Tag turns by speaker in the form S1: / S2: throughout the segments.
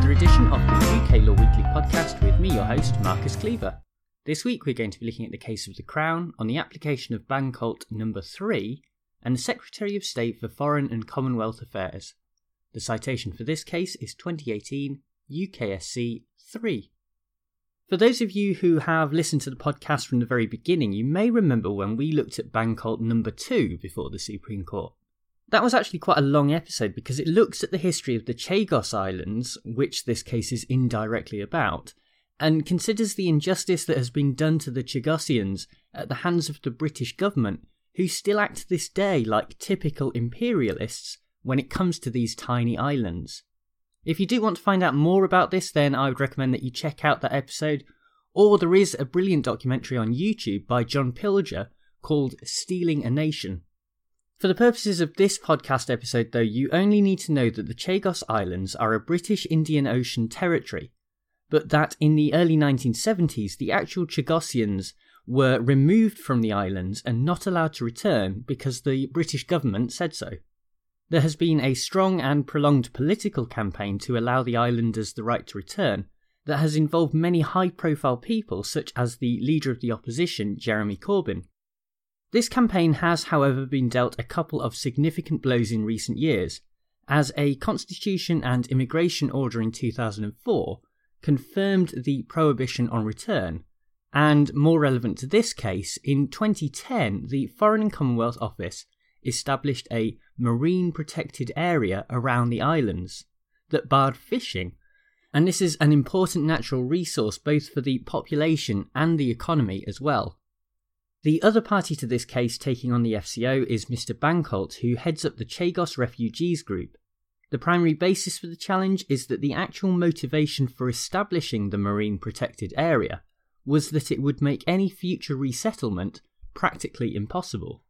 S1: another edition of the UK Law Weekly podcast with me, your host, Marcus Cleaver. This week we're going to be looking at the case of the Crown on the application of Bancoult number 3 and the Secretary of State for Foreign and Commonwealth Affairs. The citation for this case is 2018 UKSC 3. For those of you who have listened to the podcast from the very beginning, you may remember when we looked at Bancoult number 2 before the Supreme Court. That was actually quite a long episode because it looks at the history of the Chagos Islands, which this case is indirectly about, and considers the injustice that has been done to the Chagosians at the hands of the British government, who still act to this day like typical imperialists when it comes to these tiny islands. If you do want to find out more about this, then I would recommend that you check out that episode, or there is a brilliant documentary on YouTube by John Pilger called Stealing a Nation. For the purposes of this podcast episode, though, you only need to know that the Chagos Islands are a British Indian Ocean territory, but that in the early 1970s, the actual Chagosians were removed from the islands and not allowed to return because the British government said so. There has been a strong and prolonged political campaign to allow the islanders the right to return that has involved many high profile people, such as the leader of the opposition, Jeremy Corbyn, this campaign has, however, been dealt a couple of significant blows in recent years, as a constitution and immigration order in 2004 confirmed the prohibition on return, and more relevant to this case, in 2010 the Foreign and Commonwealth Office established a marine protected area around the islands that barred fishing. And this is an important natural resource both for the population and the economy as well. The other party to this case taking on the FCO is Mr. Bancoult, who heads up the Chagos Refugees Group. The primary basis for the challenge is that the actual motivation for establishing the marine protected area was that it would make any future resettlement practically impossible.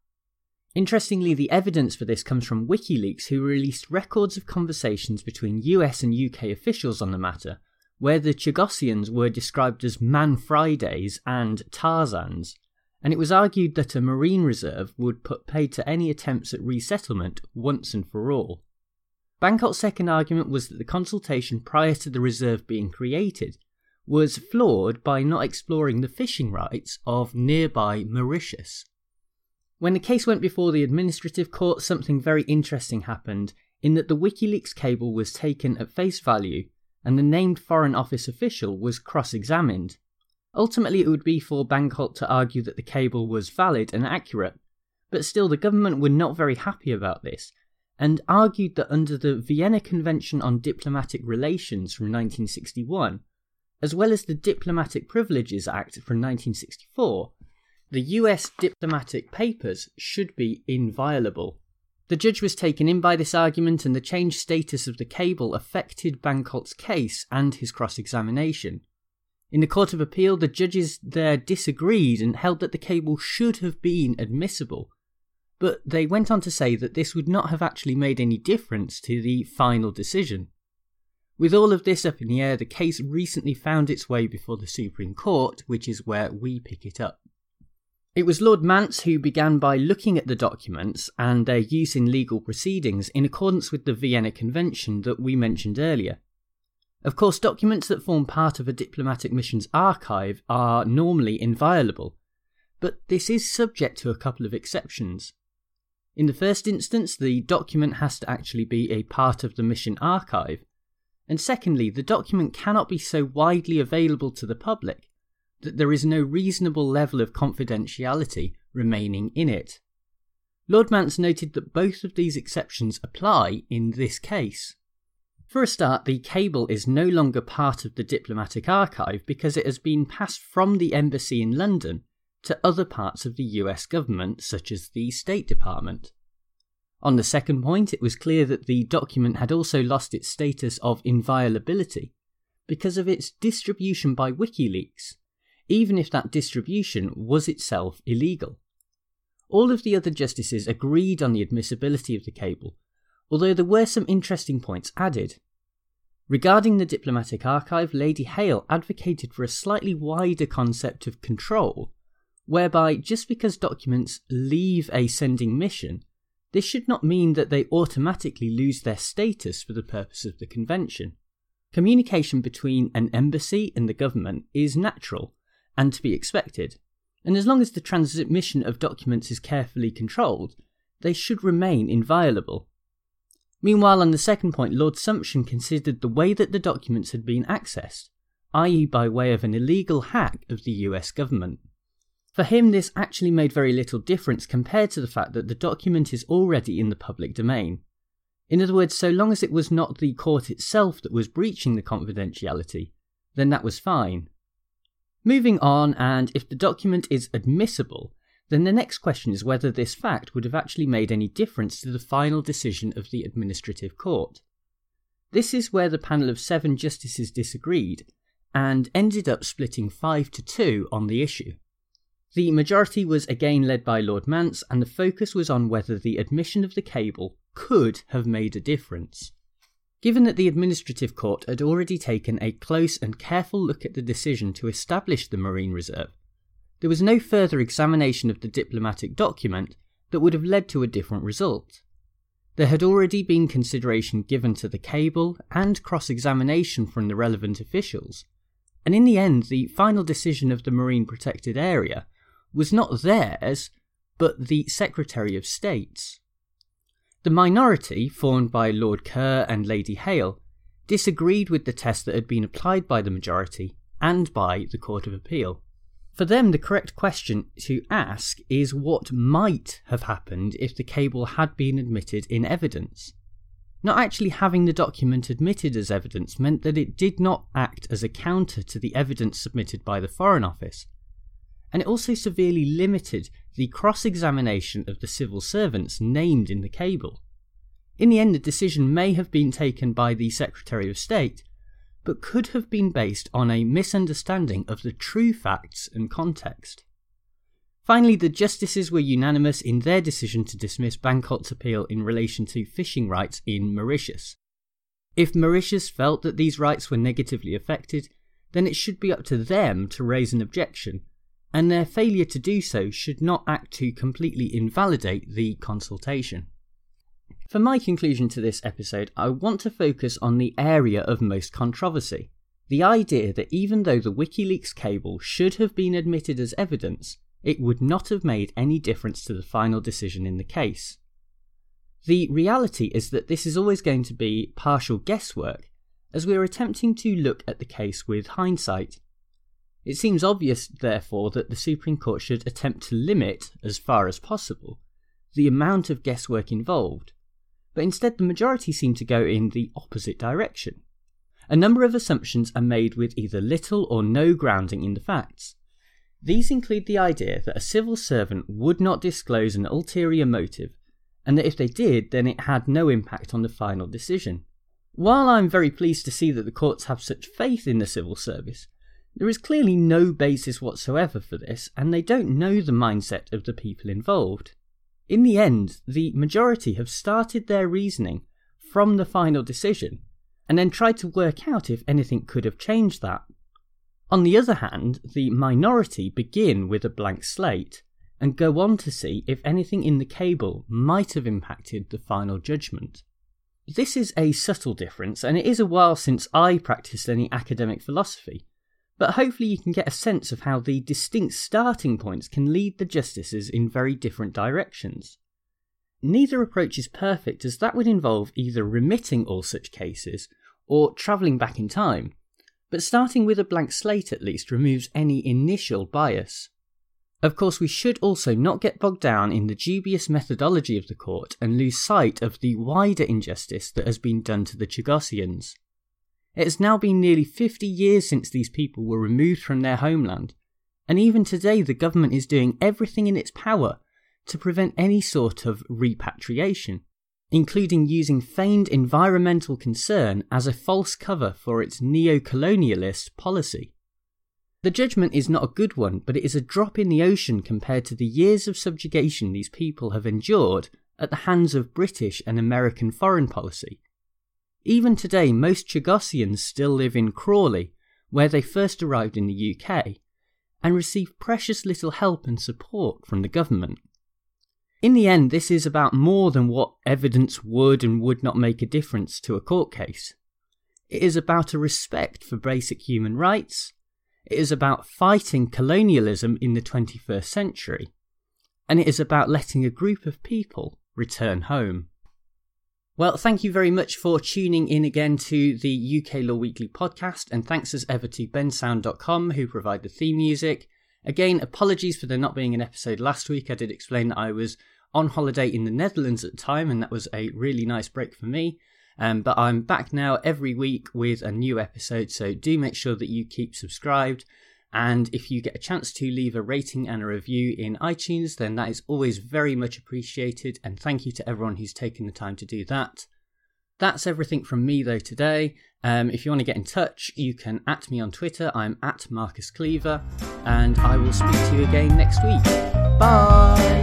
S1: Interestingly, the evidence for this comes from WikiLeaks, who released records of conversations between US and UK officials on the matter, where the Chagosians were described as Man Fridays and Tarzans, and it was argued that a marine reserve would put paid to any attempts at resettlement once and for all. Bancoult's second argument was that the consultation prior to the reserve being created was flawed by not exploring the fishing rights of nearby Mauritius. When the case went before the administrative court, something very interesting happened in that the WikiLeaks cable was taken at face value and the named Foreign Office official was cross examined. Ultimately, it would be for Bancoult to argue that the cable was valid and accurate, but still the government were not very happy about this and argued that under the Vienna Convention on Diplomatic Relations from 1961, as well as the Diplomatic Privileges Act from 1964, the US diplomatic papers should be inviolable. The judge was taken in by this argument, and the changed status of the cable affected Bancoult's case and his cross examination. In the Court of Appeal, the judges there disagreed and held that the cable should have been admissible. But they went on to say that this would not have actually made any difference to the final decision. With all of this up in the air, the case recently found its way before the Supreme Court, which is where we pick it up. It was Lord Mance who began by looking at the documents and their use in legal proceedings in accordance with the Vienna Convention that we mentioned earlier. Of course, documents that form part of a diplomatic mission's archive are normally inviolable, but this is subject to a couple of exceptions. In the first instance, the document has to actually be a part of the mission archive, and secondly, the document cannot be so widely available to the public that there is no reasonable level of confidentiality remaining in it. Lord Mance noted that both of these exceptions apply in this case. For a start, the cable is no longer part of the diplomatic archive because it has been passed from the embassy in London to other parts of the US government, such as the State Department. On the second point, it was clear that the document had also lost its status of inviolability because of its distribution by WikiLeaks, even if that distribution was itself illegal. All of the other justices agreed on the admissibility of the cable, although there were some interesting points added. Regarding the diplomatic archive, Lady Hale advocated for a slightly wider concept of control, whereby just because documents leave a sending mission, this should not mean that they automatically lose their status for the purpose of the convention. Communication between an embassy and the government is natural, and to be expected, and as long as the transmission of documents is carefully controlled, they should remain inviolable. Meanwhile, on the second point, Lord Sumption considered the way that the documents had been accessed, i.e., by way of an illegal hack of the US government. For him, this actually made very little difference compared to the fact that the document is already in the public domain. In other words, so long as it was not the court itself that was breaching the confidentiality, then that was fine. Moving on, and if the document is admissible, then the next question is whether this fact would have actually made any difference to the final decision of the administrative court. This is where the panel of seven justices disagreed and ended up splitting 5 to 2 on the issue. The majority was again led by Lord Mance, and the focus was on whether the admission of the cable could have made a difference. Given that the administrative court had already taken a close and careful look at the decision to establish the Marine Reserve, there was no further examination of the diplomatic document that would have led to a different result. There had already been consideration given to the cable and cross examination from the relevant officials, and in the end, the final decision of the Marine Protected Area was not theirs, but the Secretary of State's. The minority, formed by Lord Kerr and Lady Hale, disagreed with the test that had been applied by the majority and by the Court of Appeal. For them, the correct question to ask is what might have happened if the cable had been admitted in evidence. Not actually having the document admitted as evidence meant that it did not act as a counter to the evidence submitted by the Foreign Office, and it also severely limited the cross examination of the civil servants named in the cable. In the end, the decision may have been taken by the Secretary of State, but could have been based on a misunderstanding of the true facts and context. Finally, the justices were unanimous in their decision to dismiss Bancoult's appeal in relation to fishing rights in Mauritius. If Mauritius felt that these rights were negatively affected, then it should be up to them to raise an objection, and their failure to do so should not act to completely invalidate the consultation. For my conclusion to this episode, I want to focus on the area of most controversy the idea that even though the WikiLeaks cable should have been admitted as evidence, it would not have made any difference to the final decision in the case. The reality is that this is always going to be partial guesswork, as we are attempting to look at the case with hindsight. It seems obvious, therefore, that the Supreme Court should attempt to limit, as far as possible, the amount of guesswork involved, but instead the majority seem to go in the opposite direction. A number of assumptions are made with either little or no grounding in the facts, these include the idea that a civil servant would not disclose an ulterior motive, and that if they did, then it had no impact on the final decision. While I'm very pleased to see that the courts have such faith in the civil service, there is clearly no basis whatsoever for this, and they don't know the mindset of the people involved. In the end, the majority have started their reasoning from the final decision, and then tried to work out if anything could have changed that. On the other hand, the minority begin with a blank slate and go on to see if anything in the cable might have impacted the final judgment. This is a subtle difference, and it is a while since I practiced any academic philosophy, but hopefully you can get a sense of how the distinct starting points can lead the justices in very different directions. Neither approach is perfect, as that would involve either remitting all such cases or travelling back in time, but starting with a blank slate at least removes any initial bias. Of course, we should also not get bogged down in the dubious methodology of the court and lose sight of the wider injustice that has been done to the Chagossians. It has now been nearly 50 years since these people were removed from their homeland, and even today the government is doing everything in its power to prevent any sort of repatriation including using feigned environmental concern as a false cover for its neo colonialist policy. The judgment is not a good one, but it is a drop in the ocean compared to the years of subjugation these people have endured at the hands of British and American foreign policy. Even today, most Chagossians still live in Crawley, where they first arrived in the UK, and receive precious little help and support from the government. In the end, this is about more than what evidence would and would not make a difference to a court case. It is about a respect for basic human rights. It is about fighting colonialism in the 21st century. And it is about letting a group of people return home. Well, thank you very much for tuning in again to the UK Law Weekly podcast, and thanks as ever to bensound.com who provide the theme music. Again, apologies for there not being an episode last week. I did explain that I was on holiday in the Netherlands at the time, and that was a really nice break for me. Um, but I'm back now every week with a new episode, so do make sure that you keep subscribed. And if you get a chance to leave a rating and a review in iTunes, then that is always very much appreciated. And thank you to everyone who's taken the time to do that. That's everything from me though today. Um, if you want to get in touch, you can at me on Twitter. I'm at Marcus Cleaver, and I will speak to you again next week. Bye.